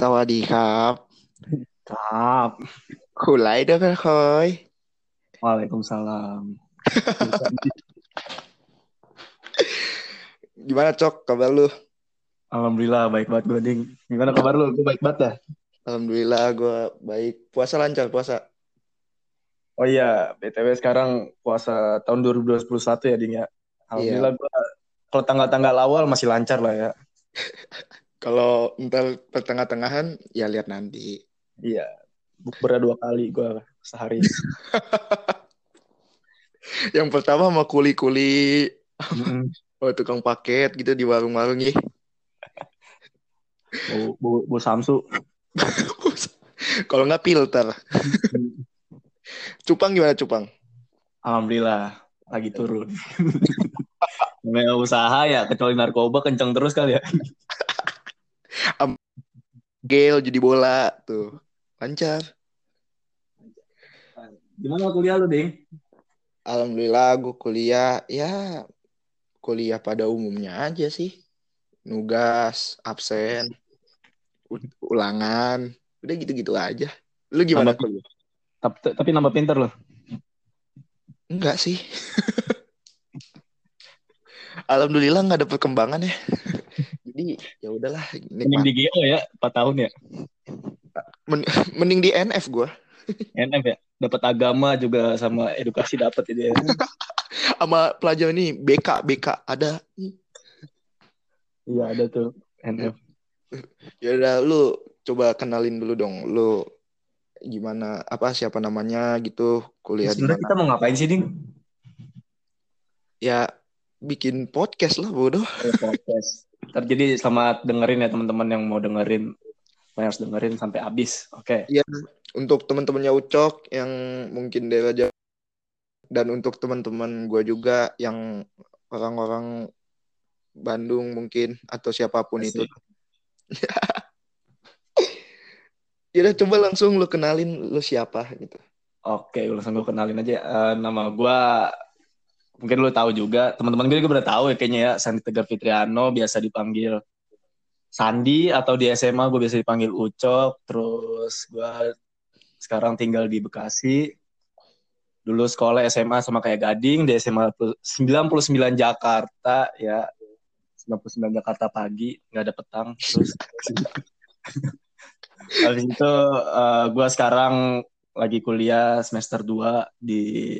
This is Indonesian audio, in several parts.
สวัสดีครับ ครับ คุณไลเดอร์เพคอย Waalaikumsalam. Gimana Cok kabar lu? Alhamdulillah baik banget gue ding. Gimana kabar lu? Gue baik banget dah. Alhamdulillah gue baik. Puasa lancar puasa. Oh iya, BTW sekarang puasa tahun 2021 ya ding ya. Alhamdulillah gue kalau tanggal-tanggal awal masih lancar lah ya. Kalau ntar pertengah-tengahan ya lihat nanti. Iya. Bukber dua kali gue sehari. Yang pertama sama kuli-kuli Mm-mm. oh, tukang paket gitu di warung-warung ya. Bu, bu, bu Samsu. Kalau nggak filter. Cupang gimana Cupang? Alhamdulillah lagi turun. Namanya usaha ya, kecuali narkoba kenceng terus kali ya. Gel jadi bola tuh. Lancar. Gimana kuliah lu, Ding? Alhamdulillah gue kuliah ya kuliah pada umumnya aja sih. Nugas, absen, ulangan, udah gitu-gitu aja. Lu gimana Nambah- kuliah? Tapi, tapi nambah pinter loh. Enggak sih. Alhamdulillah nggak ada perkembangan ya. Jadi ya udahlah Mending di GO ya, 4 tahun ya. Men- Mending di NF gue. NF ya. Dapat agama juga sama edukasi dapat ya. Sama pelajaran ini BK BK ada. Iya ada tuh NF. Ya udah lu coba kenalin dulu dong. Lu gimana apa siapa namanya gitu kuliah di Sebenarnya kita mau ngapain sih, Ding? Ya bikin podcast lah bodoh. Podcast. Ntar jadi selamat dengerin ya teman-teman yang mau dengerin. Kalian harus dengerin sampai habis. Oke. Untuk teman-temannya Ucok yang mungkin daerah Jawa dan untuk teman-teman gue juga yang orang-orang Bandung mungkin atau siapa pun itu. Ya udah coba langsung lu kenalin lu siapa gitu. Oke, langsung gue kenalin aja. Eh, nama gue mungkin lu tahu juga. Teman-teman gue juga udah tahu ya kayaknya ya. Sandi Tegar Fitriano biasa dipanggil Sandi atau di SMA gue biasa dipanggil Ucok. Terus gue sekarang tinggal di Bekasi. Dulu sekolah SMA sama kayak Gading di SMA 99 Jakarta ya. 99 Jakarta pagi, nggak ada petang. Terus Habis itu eh, gue sekarang lagi kuliah semester 2 di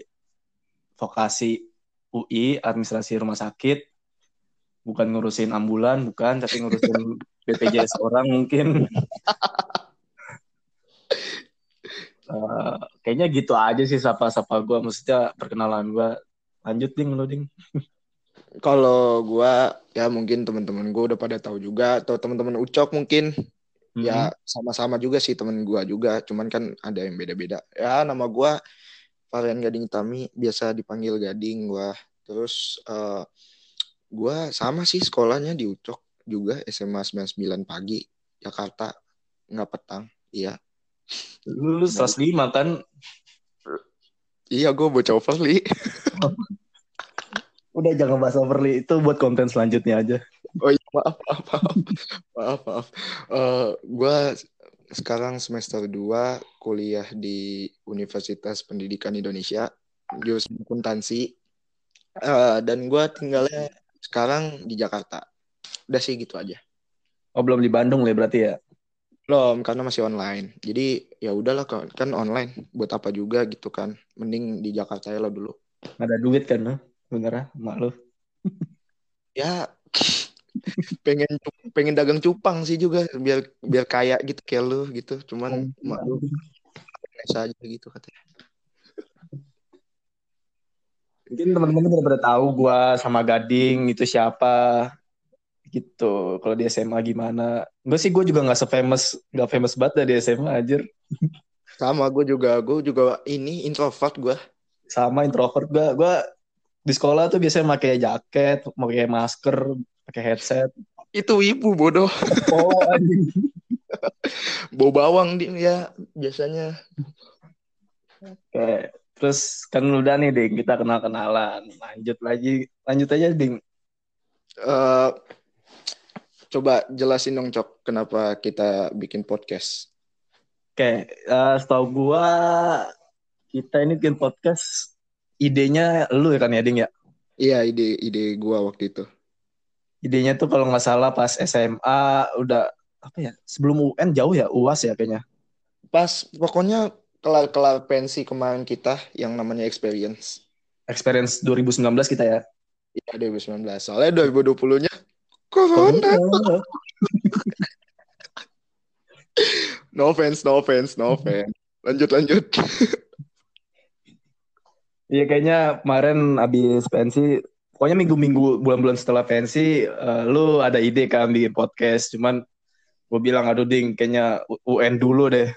vokasi UI, administrasi rumah sakit. Bukan ngurusin ambulan, bukan, tapi ngurusin BPJS orang mungkin. Eh, kayaknya gitu aja sih sapa-sapa gue, maksudnya perkenalan gue. Lanjut ding lu ding. Kalau gua ya mungkin teman-teman gua udah pada tahu juga atau teman-teman Ucok mungkin ya sama-sama juga sih temen gua juga, cuman kan ada yang beda-beda. Ya nama gua Varian Gading Tami, biasa dipanggil Gading gua. Terus eh, gua sama sih sekolahnya di Ucok juga SMA 99 pagi Jakarta nggak petang. Iya. Lu, lu 105 kan? Iya, gue bocah overly. Udah jangan bahas overly, itu buat konten selanjutnya aja. Oh iya, maaf, maaf, maaf. maaf, maaf. Eh, gua sekarang semester 2 kuliah di Universitas Pendidikan Indonesia, jurusan akuntansi. Eh, dan gua tinggalnya sekarang di Jakarta. Udah sih gitu aja. Oh belum di Bandung ya berarti ya? Belum, karena masih online. Jadi ya udahlah kan kan online. Buat apa juga gitu kan. Mending di Jakarta ya lah dulu. Ada duit kan, no? bener mak lu. Ya pengen pengen dagang cupang sih juga biar biar kaya gitu kayak lu gitu. Cuman mak lu saja gitu katanya. Mungkin teman-teman udah pada tahu gua sama Gading itu siapa gitu. Kalau di SMA gimana? Gue sih gue juga nggak se-famous, nggak famous banget dari SMA aja. Sama gue juga, gue juga ini introvert gue. Sama introvert gue. Gue di sekolah tuh biasanya pakai jaket, pakai masker, pakai headset. Itu ibu bodoh. Oh. Bau bawang dia ya biasanya. Oke. Terus kan udah nih, Ding, kita kenal-kenalan. Lanjut lagi, lanjut aja, Ding. Eh Coba jelasin dong Cok, kenapa kita bikin podcast? Oke, uh, setahu gua kita ini bikin podcast idenya lu ya kan ya Ding ya? Iya, ide ide gua waktu itu. Idenya tuh kalau nggak salah pas SMA udah apa ya? Sebelum UN jauh ya UAS ya kayaknya. Pas pokoknya kelar-kelar pensi kemarin kita yang namanya experience. Experience 2019 kita ya. Iya 2019. Soalnya 2020-nya corona. no offense, no offense, no offense. Lanjut lanjut. Iya kayaknya kemarin abis pensi, pokoknya minggu-minggu bulan-bulan setelah pensi, uh, lu ada ide kan bikin podcast. Cuman gue bilang aduh ding, kayaknya UN dulu deh.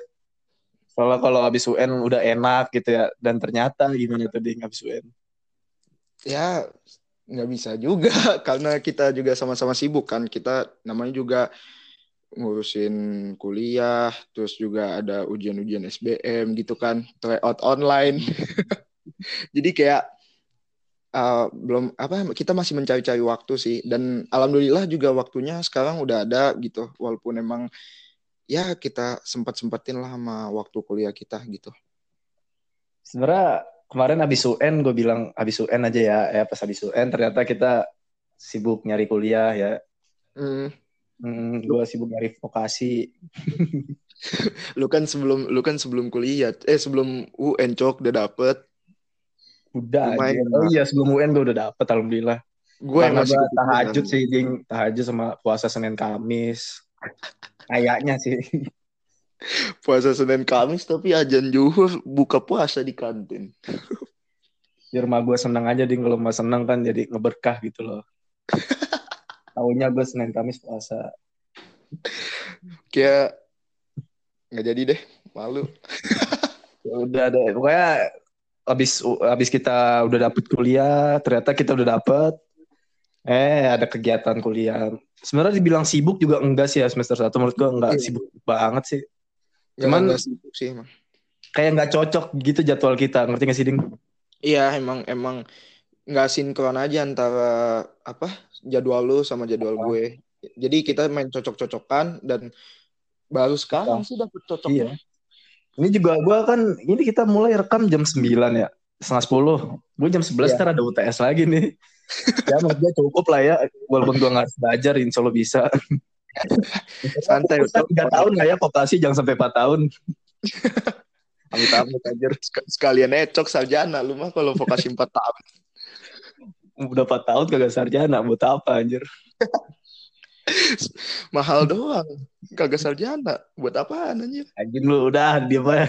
Soalnya kalau habis UN udah enak gitu ya. Dan ternyata gimana tuh ding habis UN? Ya nggak bisa juga karena kita juga sama-sama sibuk kan. Kita namanya juga ngurusin kuliah, terus juga ada ujian-ujian SBM gitu kan, tryout online. Jadi kayak uh, belum apa kita masih mencari-cari waktu sih dan alhamdulillah juga waktunya sekarang udah ada gitu walaupun emang ya kita sempat sempatin lah sama waktu kuliah kita gitu. Sebenarnya kemarin habis UN gue bilang habis UN aja ya, ya pas habis UN ternyata kita sibuk nyari kuliah ya. Hmm. Hmm, gue sibuk nyari vokasi. lu kan sebelum lu kan sebelum kuliah, eh sebelum UN cok udah dapet. Udah aja. Oh iya sebelum UN gue udah dapet alhamdulillah. Gue yang masih tahajud sih, ding. tahajud sama puasa Senin Kamis. Kayaknya sih. Puasa Senin Kamis tapi ajan juhur buka puasa di kantin. Biar rumah gue seneng aja ding kalau mau seneng kan jadi ngeberkah gitu loh. Tahunya gue Senin Kamis puasa. Kayak nggak jadi deh, malu. ya udah deh, pokoknya abis abis kita udah dapet kuliah, ternyata kita udah dapet. Eh ada kegiatan kuliah. Sebenarnya dibilang sibuk juga enggak sih ya semester satu menurut gua enggak iya. sibuk banget sih. Ya, cuman sibuk sih emang. kayak nggak cocok gitu jadwal kita ngerti gak sih ding? Iya emang emang nggak sinkron aja antara apa jadwal lu sama jadwal apa? gue. Jadi kita main cocok-cocokan dan baru sekarang sih dapet cocoknya. Iya. Ini juga gue kan ini kita mulai rekam jam 9 ya setengah sepuluh. Gue jam sebelas yeah. ada UTS lagi nih. Ya gue cukup lah ya walaupun gue nggak belajar insya Allah bisa. Santai udah tiga tahun lah ya vokasi jangan sampai empat tahun. Amit amit anjir sekalian ecok sarjana lu mah kalau vokasi empat tahun. Udah empat tahun kagak sarjana buat apa anjir mahal doang. Kagak sarjana. Buat apa anjir? Anjir lu udah dia mah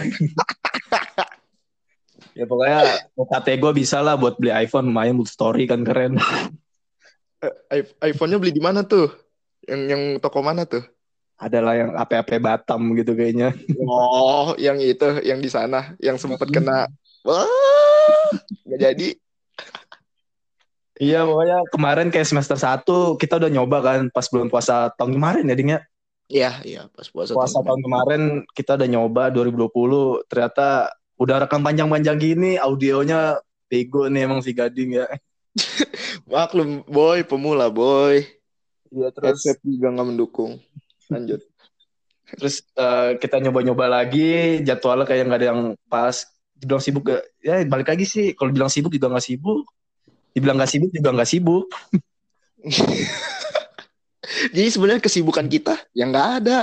ya pokoknya UKT gue bisa lah buat beli iPhone. Main buat story kan keren. Eh, iPhone-nya beli di mana tuh? Yang yang toko mana tuh? Adalah yang AP-AP Batam gitu kayaknya. Oh yang itu yang di sana. Yang sempat kena. Wah nggak jadi Iya pokoknya kemarin kayak semester 1 kita udah nyoba kan pas bulan puasa tahun kemarin ya Ding ya? Iya, iya pas puasa, puasa tahun, tahun kemarin kita udah nyoba 2020 ternyata udah rekam panjang-panjang gini audionya bego nih emang si Gading ya. Maklum boy, pemula boy. Iya terus Headset juga nggak mendukung. Lanjut. terus uh, kita nyoba-nyoba lagi jadwalnya kayak nggak ada yang pas. Dibilang sibuk gak? Ya balik lagi sih. Kalau bilang sibuk juga nggak sibuk. Dibilang nggak sibuk juga nggak sibuk. Jadi sebenarnya kesibukan kita yang nggak ada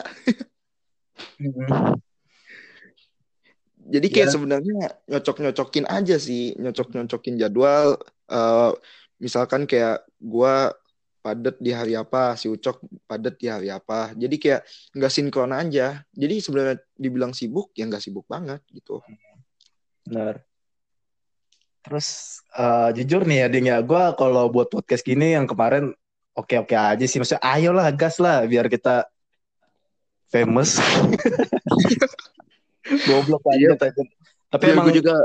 jadi kayak yeah. sebenarnya nyocok-nyocokin aja sih, nyocok-nyocokin jadwal. Uh, misalkan kayak gua padet di hari apa, si Ucok padet di hari apa. Jadi kayak nggak sinkron aja. Jadi sebenarnya dibilang sibuk, ya nggak sibuk banget gitu. Benar. Terus uh, jujur nih ya, Ding ya, gue kalau buat podcast gini yang kemarin oke-oke aja sih. Maksudnya ayolah gas lah biar kita famous. Goblok iya. aja Tapi ya, emang gue juga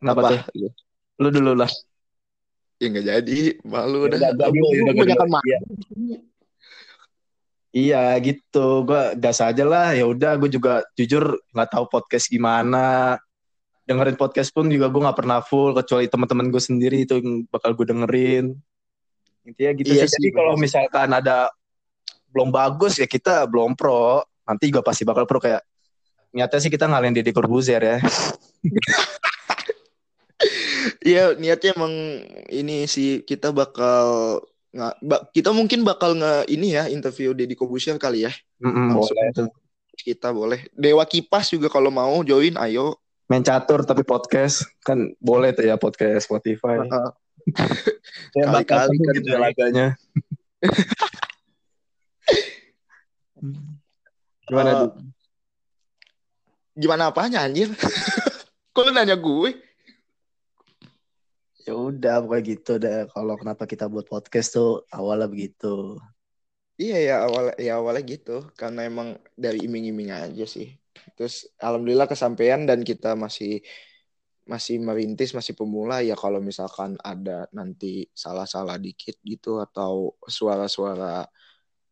Kenapa apa? tuh? Lu dulu lah. Ya nggak jadi, malu ya udah. Udah, udah, iya. iya gitu, gue gas aja lah. Ya udah, gue juga jujur nggak tahu podcast gimana. Dengerin podcast pun juga gue nggak pernah full, kecuali teman-teman gue sendiri itu yang bakal gue dengerin. Intinya gitu iya sih. Jadi kalau misalkan ada belum bagus ya kita belum pro. Nanti juga pasti bakal pro kayak niatnya sih kita ngalahin Deddy Corbuzier ya. Iya niatnya emang ini sih kita bakal nggak kita mungkin bakal nge ini ya interview Deddy Corbuzier kali ya. Mm-mm, boleh tuh. Kita boleh. Dewa Kipas juga kalau mau join ayo. Main catur tapi podcast kan boleh tuh ya podcast Spotify. Uh, ya, Kali-kali kan gitu ya laganya. Gimana tuh? gimana apanya anjir? Kok lu nanya gue? Ya udah pokoknya gitu deh. Kalau kenapa kita buat podcast tuh awalnya begitu. Iya ya awal ya awalnya gitu karena emang dari iming-iming aja sih. Terus alhamdulillah kesampaian dan kita masih masih merintis masih pemula ya kalau misalkan ada nanti salah-salah dikit gitu atau suara-suara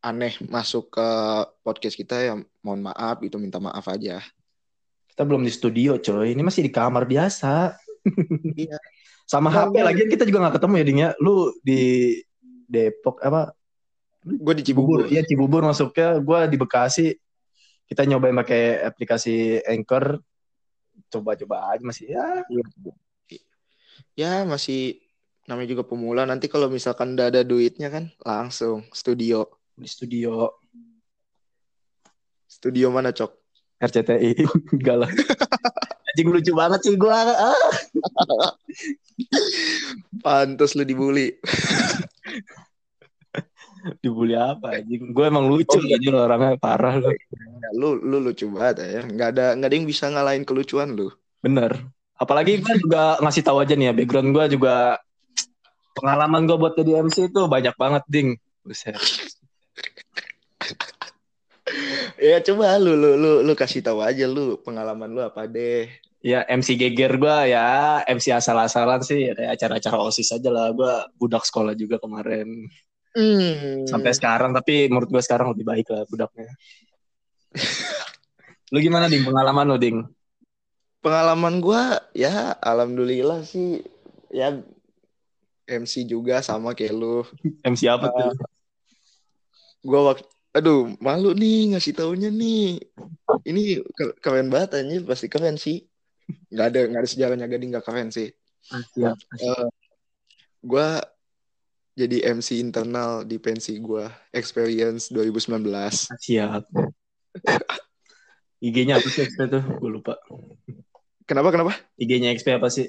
aneh masuk ke podcast kita ya mohon maaf itu minta maaf aja. Kita belum di studio coy. Ini masih di kamar biasa. Iya. Sama Nah, HP gua- lagi kita juga nggak ketemu ya Ding ya. Lu di Depok apa? Gue di Cibubur. Cibubur. Iya Cibubur masuknya. Gue di Bekasi. Kita nyobain pakai aplikasi Anchor. Coba-coba aja masih ya. Ya masih namanya juga pemula nanti kalau misalkan udah ada duitnya kan langsung studio. Di studio Studio mana cok? RCTI. Enggak lah. Anjing lucu banget sih gue. Ah. Pantes lu dibully. Dibully apa anjing? Gue emang lucu aja lo orangnya parah lu. Ya, lu lu lucu banget ya. Nggak ada nggak ada yang bisa ngalahin kelucuan lu. Bener. Apalagi gue juga ngasih tahu aja nih ya, background gue juga pengalaman gue buat jadi MC itu banyak banget, Ding. Buset. Ya coba lu lu lu lu kasih tahu aja lu pengalaman lu apa deh. Ya MC geger gue ya, MC asal-asalan sih, kayak acara-acara OSIS aja lah. Gue budak sekolah juga kemarin. Hmm. Sampai sekarang, tapi menurut gue sekarang lebih baik lah budaknya. lu gimana, Ding? Pengalaman lu, Ding? pengalaman gua ya alhamdulillah sih ya MC juga sama kayak lu. MC apa tuh? Gua waktu aduh malu nih ngasih taunya nih. Ini ke- keren banget anjir pasti keren sih. Nggak ada nggak ada sejarahnya gading nggak keren sih. Siap. Eh, gua jadi MC internal di pensi gua Experience 2019. Siap. IG-nya apa sih XP tuh? Gue lupa. Kenapa kenapa? IG-nya XP apa sih?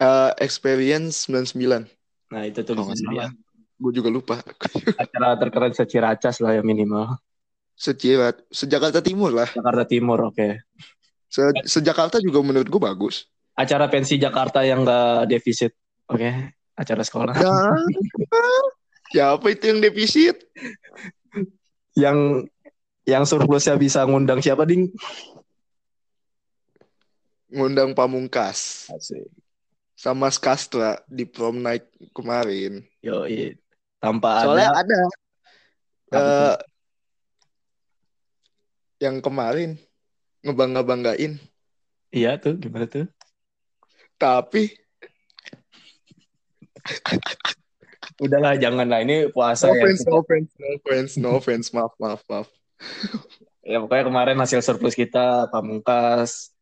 Eh, Experience 99. Nah itu tuh Oh. Gue juga lupa. acara terkeren seciracas lah ya minimal. Secirat, sejakarta Timur lah. Jakarta Timur, oke. Se sejakarta juga menurut gue bagus. Acara pensi Jakarta yang gak defisit, oke. Acara sekolah. Ya. Siapa itu yang defisit? Yang yang surplusnya bisa ngundang siapa ding? Ngundang Pamungkas Asik. sama Skastra di prom night kemarin. Yo, tanpa Soalnya ada ada eh, yang kemarin ngebangga-banggain, iya tuh gimana tuh? tapi Udahlah jangan lah ini puasa no ya. offense, no offense, no offense, no offense, maaf, maaf, maaf. Ya pokoknya kemarin hasil surplus kita pamungkas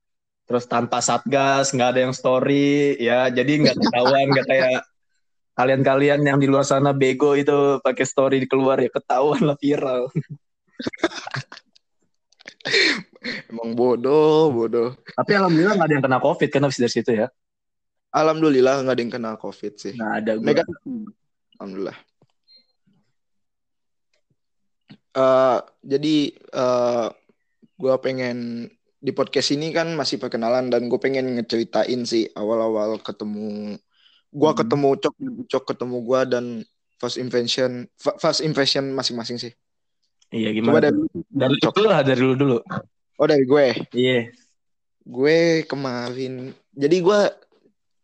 terus tanpa satgas nggak ada yang story ya jadi nggak ketahuan nggak kayak kalian-kalian yang di luar sana bego itu pakai story keluar ya ketahuan lah viral Emang bodoh, bodoh. tapi alhamdulillah nggak ada yang kena covid kan habis dari situ ya Alhamdulillah nggak ada yang kena COVID sih. nggak ada gua. Negatif. Alhamdulillah. Eh, jadi eh gue pengen di podcast ini kan masih perkenalan dan gue pengen ngeceritain sih awal-awal ketemu gue Hmm. ketemu cok cok ketemu gue dan first impression fa- first impression masing-masing sih. iya Coba gimana dari dari lu dulu lah dari lu dulu oh dari gue. iya Gue kemarin jadi gue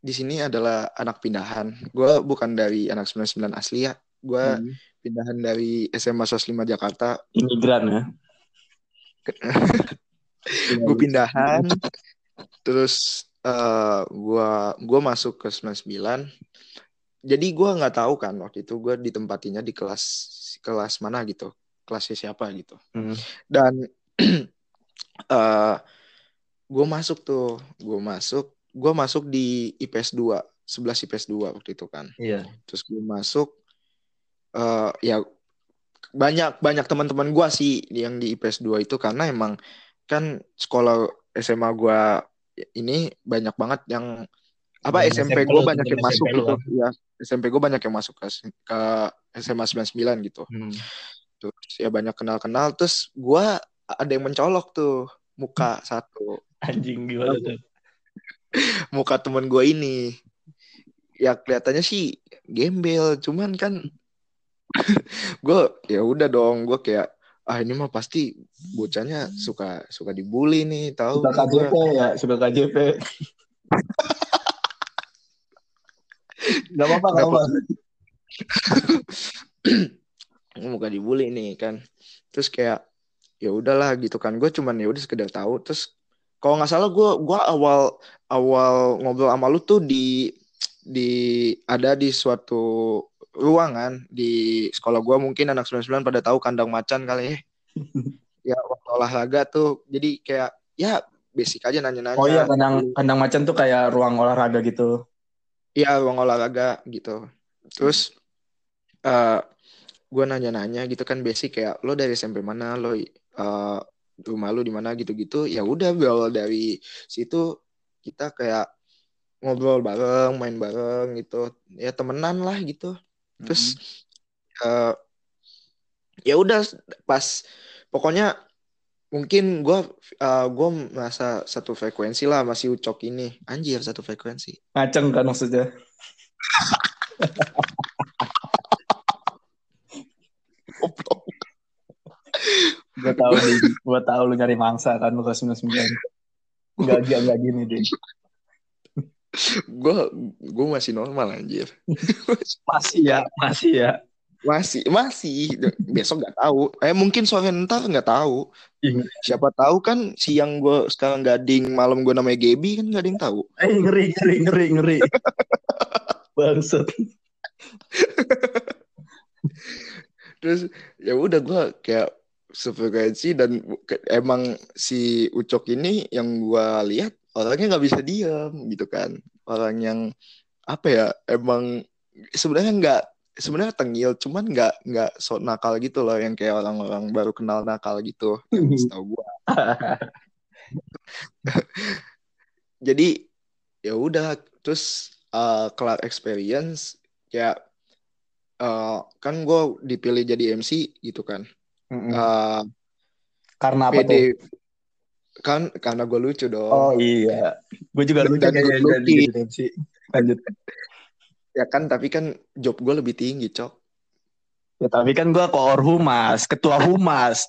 di sini adalah anak pindahan. Gue bukan dari anak 99 asli ya. Gue Hmm. pindahan dari SMA 105 Jakarta imigran ya gue pindahan terus eh gua gua masuk ke 99 jadi gua nggak tahu kan waktu itu gua ditempatinya di kelas kelas mana gitu kelasnya siapa gitu Hmm. dan eh gue masuk tuh gue masuk gue masuk di IPS 2 11 IPS 2 waktu itu kan Iya. terus gue masuk eh ya banyak banyak teman-teman gue sih yang di IPS 2 itu karena emang kan sekolah SMA gue ini banyak banget yang apa SMP SMP gue banyak yang masuk SMP gitu ya SMP gue banyak yang masuk ke, ke SMA 99 gitu Hmm. terus ya banyak kenal-kenal terus gue ada yang mencolok tuh muka satu Anjing gimana tuh? Muka temen gue ini ya kelihatannya sih gembel cuman kan gue ya udah dong gue kayak ah ini mah pasti bocahnya suka suka dibully nih tahu Suka nih gua. KJP ya, suka KJP. Gak apa-apa, gak Kenapa? apa. Gua muka dibully nih kan terus kayak ya udahlah gitu kan gue cuman ya udah sekedar tahu terus kalau nggak salah gue gua awal awal ngobrol sama lu tuh di di ada di suatu ruangan di sekolah gue mungkin anak 99 pada tahu kandang macan kali ya. Ya waktu olahraga tuh. Jadi kayak ya basic aja nanya-nanya. Oh iya, kandang, kandang macan tuh kayak ruang olahraga gitu. Iya ruang olahraga gitu. Terus eh gue nanya-nanya gitu kan basic kayak lo dari SMP mana? Lo eh, rumah lo di mana gitu-gitu. Ya udah berawal dari situ kita kayak ngobrol bareng, main bareng gitu. Ya temenan lah gitu. Terus eh ya udah pas pokoknya mungkin gue eh, gue merasa satu frekuensi lah masih ucok ini anjir satu frekuensi Ngaceng kan maksudnya. Gue tahu nih, gue tahu lu nyari mangsa kan lu kelas 99. Enggak enggak enggak gini deh. gue gue masih normal anjir Masih ya, masih ya. masih masih besok nggak tahu eh mungkin sore ntar nggak tahu Ih, siapa tahu kan siang gue sekarang gading malam gue namanya Gaby kan nggak ada yang tahu Eh, ngeri ngeri ngeri ngeri. Bangsat. terus ya udah gue kayak sefrekuensi dan emang si Ucok ini yang gue lihat orangnya nggak bisa diam gitu kan. Orang yang apa ya emang sebenarnya nggak sebenarnya tengil cuman nggak nggak sok nakal gitu loh yang kayak orang-orang baru kenal nakal gitu yang setahu gue jadi ya udah terus uh, kelar experience kayak uh, kan gue dipilih jadi MC gitu kan Mm-mm. Uh, Karena apa tuh? PD kan karena gue lucu dong Oh iya. Gue juga Dan- lucu dan jadi MC. Lanjut. ya kan tapi kan job gue lebih tinggi cok Ya, tapi kan gue koor humas, ketua humas.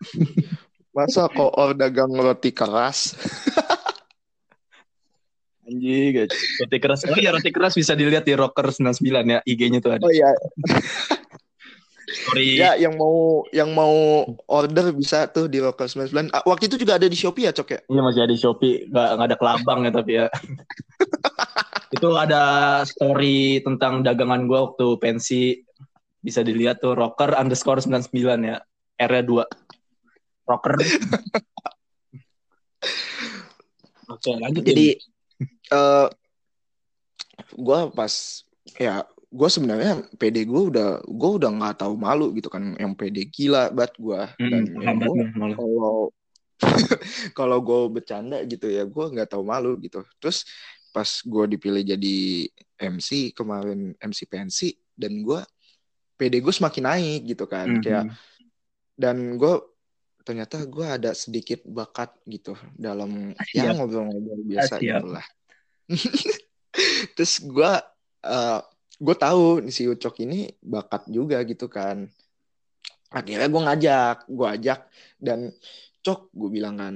masa koor dagang roti keras Anjing, roti keras. Oh iya, roti keras bisa dilihat di Rocker 99 ya. IG-nya tuh ada. oh ya Story. ya yang mau yang mau order bisa tuh di lokal 99 Ah, waktu itu juga ada di Shopee ya cok ya? Iya masih ada di Shopee, nggak nggak ada kelabang ya tapi ya. itu ada story tentang dagangan gue waktu pensi. Bisa dilihat tuh rocker underscore 99 ya. R-nya 2 rocker. Oke lanjut jadi eh gue pas ya gue sebenarnya PD gue udah gue udah nggak tahu malu gitu kan yang PD gila banget gue dan ya gua kalau kalau gue bercanda gitu ya gue nggak tahu malu gitu terus pas gue dipilih jadi MC kemarin MC pensi dan gue PD gue semakin naik gitu kan Hmm. kayak dan gue ternyata gue ada sedikit bakat gitu dalam ya Siap. ngobrol-ngobrol biasa Siap. gitu lah terus gue eh gue tahu si Ucok ini bakat juga gitu kan. Akhirnya gue ngajak gue ajak dan Cok gue bilang kan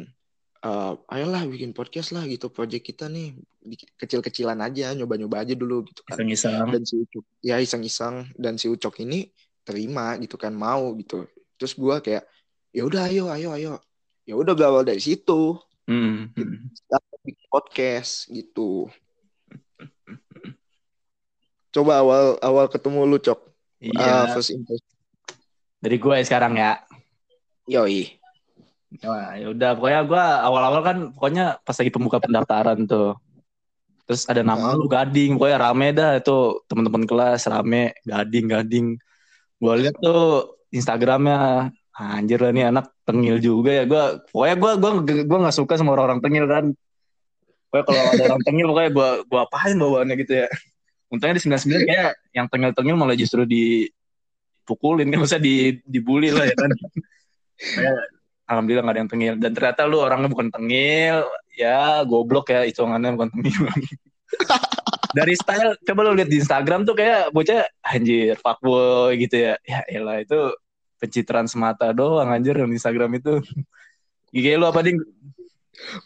eh ayolah bikin podcast lah gitu project kita nih kecil-kecilan aja nyoba-nyoba aja dulu gitu kan. Iseng-iseng. Dan si Ucok ya iseng-iseng dan si Ucok ini terima gitu kan mau gitu. Terus gue kayak ya udah ayo ayo ayo. Ya udah berawal dari situ. Hmm. kita bikin podcast gitu coba awal awal ketemu lu cok Iya. Ah, first impression Dari gue sekarang ya. Yoi. Nah, ya udah pokoknya gue awal-awal kan pokoknya pas lagi pembuka pendaftaran tuh. Terus ada nama lu Gading, pokoknya rame dah itu teman-teman kelas rame Gading Gading. Gue lihat tuh Instagramnya anjir lah nih anak tengil juga ya. Gue pokoknya gue gue gue nggak suka sama orang-orang tengil kan. Pokoknya kalau ada orang tengil pokoknya gue gue apain bawaannya gitu ya. Untungnya di 99 kayak yang tengil-tengil malah justru dipukulin kan usah di dibully lah ya kan. Alhamdulillah gak ada yang tengil. Dan ternyata lu orangnya bukan tengil ya goblok ya hitungannya bukan tengil. Dari style coba lu lihat di Instagram tuh kayak bocah anjir fuckboy gitu ya. Ya elah itu pencitraan semata doang anjir di Instagram itu. Gigi lu apa ding?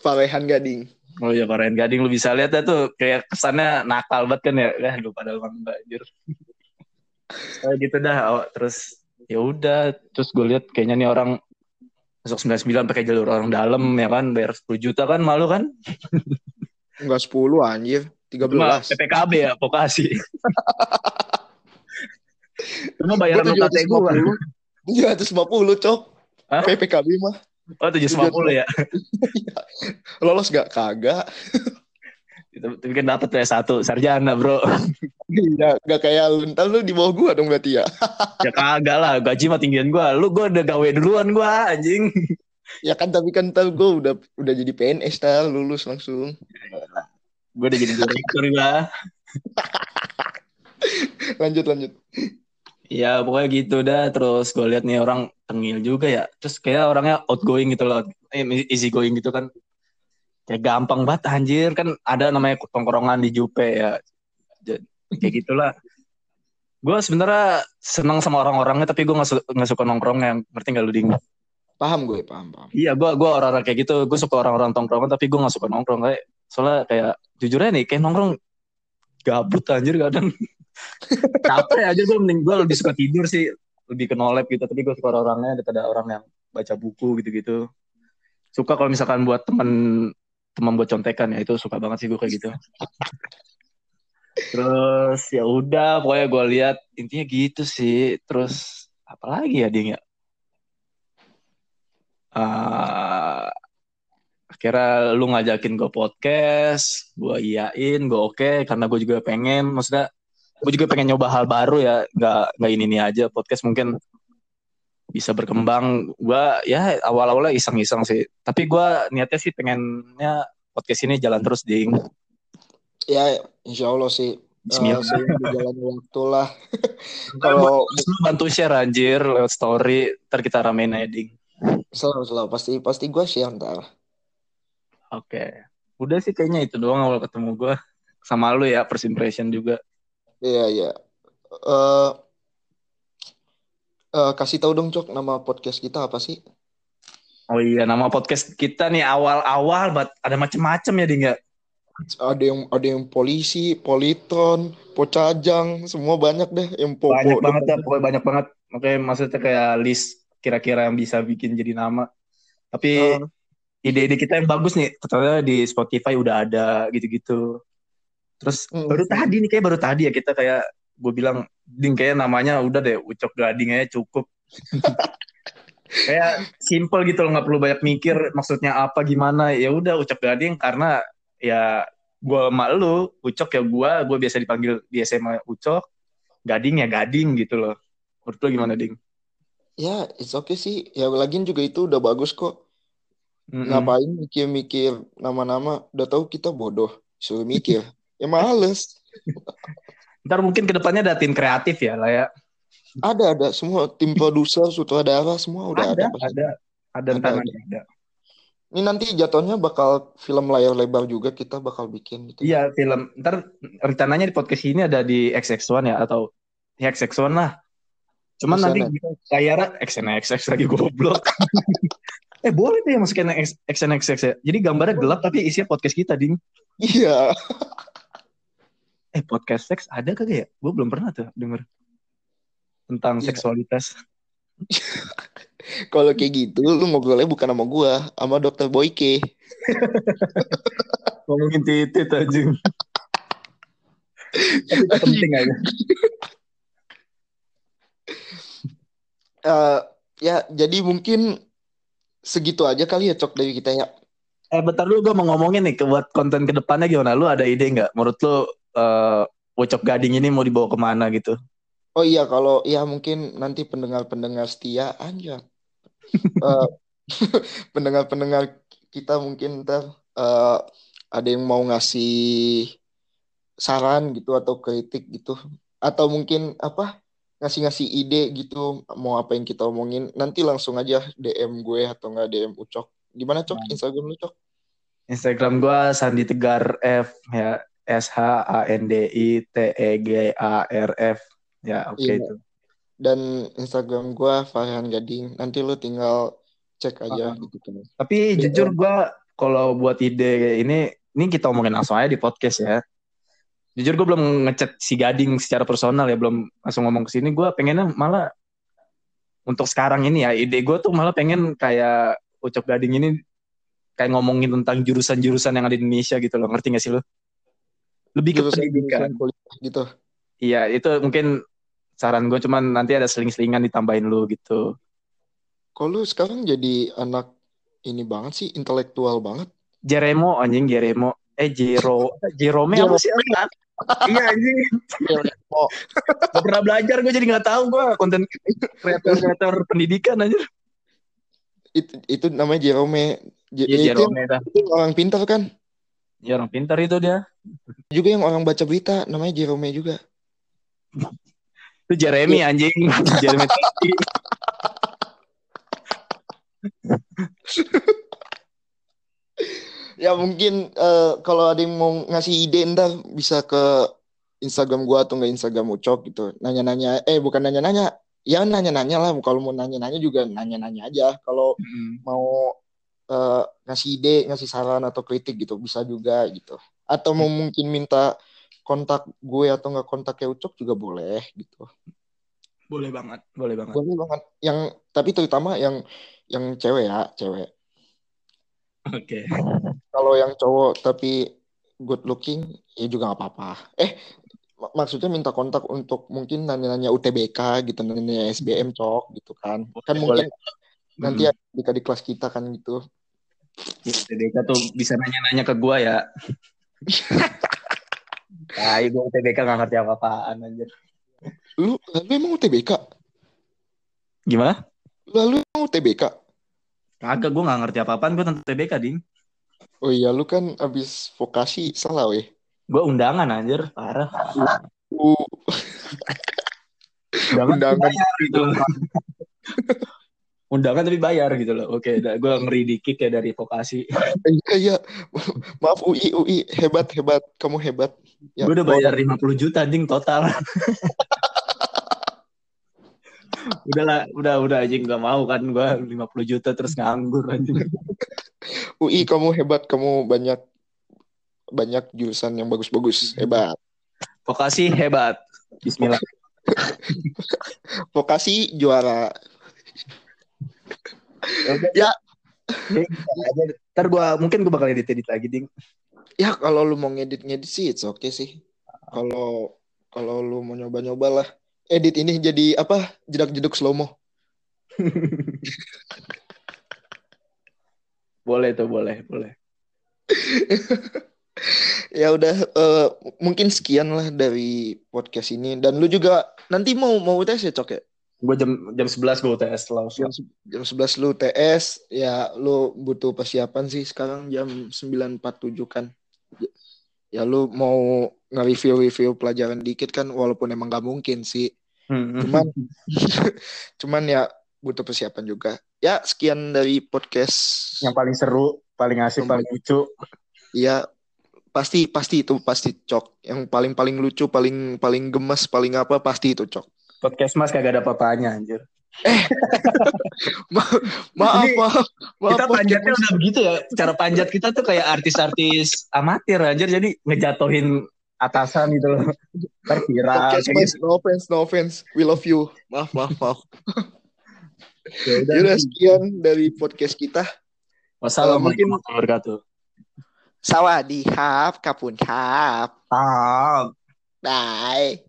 Parehan Gading oh iya Parehan Gading lu bisa lihat ya tuh kayak kesannya nakal banget kan ya? Ya lu padahal enggak anjir. Kayak gitu dah terus? Ya udah terus gue lihat kayaknya nih orang masuk 99 pakai jalur orang dalam ya kan? Bayar 10 juta kan malu kan? Enggak 10 anjir. 13 Cuma PPKB ya vokasi. Cuma bayaran UKT gua. 750 cok. Hah? PPKB mah Oh 750 ya Lolos gak? Kagak Tapi kan dapet ya satu sarjana bro Iya, gak kayak lu. Ntar lu di bawah gua dong berarti ya. ya kagak lah, gaji mah tinggian gua. Lu gua udah gawe duluan gua, anjing. Ya kan, tapi kan ntar gua udah udah jadi PNS tar, lulus langsung. Gua udah jadi direktur gua. lanjut, lanjut. Ya pokoknya gitu dah. Terus gue lihat nih orang tengil juga ya. Terus kayak orangnya outgoing gitu loh. Eh, easy going gitu kan. Kayak gampang banget anjir. Kan ada namanya tongkrongan di Jupe ya kayak gitulah gue sebenarnya senang sama orang-orangnya tapi gue nggak su gak suka nongkrong yang ngerti nggak lu ding paham gue paham paham iya gue gue orang-orang kayak gitu gue suka orang-orang tongkrongan tapi gue nggak suka nongkrong kayak soalnya kayak jujur aja nih kayak nongkrong gabut anjir kadang capek aja gue mending gue lebih suka tidur sih. Lebih ke nolep gitu tapi gue suka orang-orangnya daripada orang yang baca buku gitu-gitu. Suka kalau misalkan buat teman teman buat contekan ya itu suka banget sih gue kayak gitu. Terus ya udah pokoknya gue lihat intinya gitu sih. Terus apa lagi ya dia ya uh, akhirnya lu ngajakin gue podcast gue iyain gue oke okay, karena gue juga pengen. Maksudnya gue juga pengen nyoba hal baru ya nggak nggak ini ini aja podcast mungkin bisa berkembang gue ya awal-awalnya iseng-iseng sih tapi gue niatnya sih pengennya podcast ini jalan terus ding Ya, insya Allah sih. Bismillah. Uh, jalan waktu lah. Kalau bantu share anjir lewat story, ntar kita ramein aja ding. Selalu selalu pasti pasti gue share ntar. Oke, udah sih kayaknya itu doang awal ketemu gue sama lu ya first impression juga. Iya iya. Uh, uh, kasih tahu dong cok nama podcast kita apa sih? Oh iya nama podcast kita nih awal-awal ada macem-macem ya ding ya ada yang ada yang polisi, politon, pocajang, semua banyak deh yang po banyak banget ya, pokoknya banyak banget. Oke, maksudnya kayak list kira-kira yang bisa bikin jadi nama. Tapi uh. ide-ide kita yang bagus nih, ternyata di Spotify udah ada gitu-gitu. Terus hmm. baru tadi nih kayak baru tadi ya kita kayak gue bilang ding kayak namanya udah deh ucok gading aja cukup. kayak simple gitu loh nggak perlu banyak mikir maksudnya apa gimana ya udah ucap gading karena ya gue sama lu Ucok ya gue gue biasa dipanggil di SMA Ucok Gading ya Gading gitu loh menurut lu gimana Ding? Ya it's okay sih ya lagian juga itu udah bagus kok mm-hmm. ngapain mikir-mikir nama-nama udah tahu kita bodoh suruh mikir ya males ntar mungkin ke depannya ada tim kreatif ya lah ya ada ada semua tim produser sutradara semua udah ada ada ada ada, ada, ada. ada. Ini nanti jatuhnya bakal film layar lebar juga kita bakal bikin gitu. Iya, film. Ntar rencananya di podcast ini ada di XX1 ya atau di XX1 lah. Cuman nanti layar XNXX lagi goblok. eh boleh tuh ya masukin XNXX ya. Jadi gambarnya gelap tapi isinya podcast kita, Ding. Iya. Eh podcast seks ada kagak ya? Gue belum pernah tuh denger. Tentang ya. seksualitas. Kalau kayak gitu lu ngobrolnya bukan sama gua, sama dokter Boyke. Ngomongin titit aja. Penting aja. uh, ya jadi mungkin segitu aja kali ya cok dari kita ya eh bentar dulu gue mau ngomongin nih buat konten ke depannya gimana lu ada ide nggak menurut lu uh, Wocok Gading ini mau dibawa ke mana gitu. Oh iya kalau ya mungkin nanti pendengar-pendengar setia aja uh, pendengar-pendengar kita mungkin ntar uh, ada yang mau ngasih saran gitu atau kritik gitu. Atau mungkin apa ngasih-ngasih ide gitu mau apa yang kita omongin nanti langsung aja DM gue atau enggak DM Ucok. Gimana Cok? Nah. Instagram lu Cok? Instagram gue Sandi Tegar F ya S H A N D I T E G A R F. Ya oke okay, iya. itu. Dan Instagram gue Farhan Gading. Nanti lu tinggal cek aja uh, gitu kan tapi jujur gue kalau buat ide ini ini kita omongin langsung aja di podcast ya. Jujur gue belum ngechat si Gading secara personal ya belum langsung ngomong ke sini. Gue pengennya malah untuk sekarang ini ya ide gue tuh malah pengen kayak Ucok Gading ini kayak ngomongin tentang jurusan-jurusan yang ada di Indonesia gitu loh. Ngerti gak sih lo lebih ke pendidikan. gitu. Iya itu mungkin saran gue cuman nanti ada seling-selingan ditambahin lu gitu. Kalau sekarang jadi anak ini banget sih intelektual banget? Jeremo anjing Jeremo. Eh Jero Jerome apa? sih iya anjing. Oh. gak pernah belajar gue jadi nggak tahu gue konten kreator kreator pendidikan aja itu itu namanya Jerome. J ya, Jerome itu, itu orang pintar kan ya orang pintar itu dia. Juga yang orang baca berita namanya Jerome juga. Itu Jeremy ya. anjing. Jeremy ya mungkin uh, kalau ada yang mau ngasih ide ntar bisa ke Instagram gua atau nggak Instagram Ucok gitu. Nanya-nanya eh bukan nanya-nanya. Ya nanya-nanya lah. Kalau mau nanya-nanya juga nanya-nanya aja. Kalau hmm. mau uh, ngasih ide ngasih saran atau kritik gitu bisa juga gitu atau mau mungkin minta kontak gue atau nggak kontak kayak Ucok juga boleh gitu boleh banget boleh banget boleh banget yang tapi terutama yang yang cewek ya cewek Oke. Okay. Kalau yang cowok tapi good looking ya juga nggak apa-apa. Eh mak maksudnya minta kontak untuk mungkin nanya-nanya UTBK gitu, nanya SBM cok gitu kan. Boleh, kan mungkin boleh. nanti hmm. di di kelas kita kan gitu. UTBK tuh bisa nanya-nanya ke gua ya. Nah, gue UTBK gak ngerti apa-apaan anjir. Lu, lalu emang UTBK? Gimana? Lalu emang UTBK? Kagak, gue gak ngerti apa-apaan. Gue tentang TBK, Ding. Oh iya, lu kan abis vokasi salah, weh. Gue undangan, anjir. Parah. Uh. undangan, undangan. Gitu. Undangan tapi bayar gitu loh. Oke, gue ngeri dikit ya dari vokasi. Iya, iya. Maaf UI, UI. Hebat, hebat. Kamu hebat. Ya, gue udah bayar 50 juta, ding total. udah lah udah udah aja nggak mau kan gue 50 juta terus nganggur aja UI kamu hebat kamu banyak banyak jurusan yang bagus-bagus hebat vokasi hebat Bismillah vokasi juara ya. Ntar gue mungkin gue bakal edit edit lagi ding. Ya kalau lu mau ngedit ngedit sih oke okay sih. Kalau kalau lu mau nyoba nyoba lah. Edit ini jadi apa? Jedak-jeduk slow-mo. boleh tuh, boleh, boleh. ya udah uh, mungkin sekian lah dari podcast ini. Dan lu juga nanti mau mau UTS ya cok ya gue jam jam sebelas gue UTS langsung jam, jam 11 lu UTS ya lu butuh persiapan sih sekarang jam sembilan empat tujuh kan ya lu mau nge-review-review pelajaran dikit kan walaupun emang gak mungkin sih Hmm. Cuman cuman ya butuh persiapan juga. Ya sekian dari podcast yang paling seru, paling asik, paling lucu. Iya pasti pasti itu pasti cok. Yang paling paling lucu, paling paling gemes, paling apa pasti itu cok. Podcast mas kagak ada apa-apanya anjir. Eh, ma maaf, maaf, maaf. Kita panjatnya udah begitu ya. Cara panjat kita tuh kayak artis-artis amatir anjir. Jadi ngejatohin atasan gitu loh. Terviral. Okay, gitu. No offense, no offense. We love you. Maaf, maaf, maaf. Yaudah, Yaudah sekian dari podcast kita. Wassalamualaikum warahmatullahi wabarakatuh. Sawadee hap, kapun. Hap. Bye.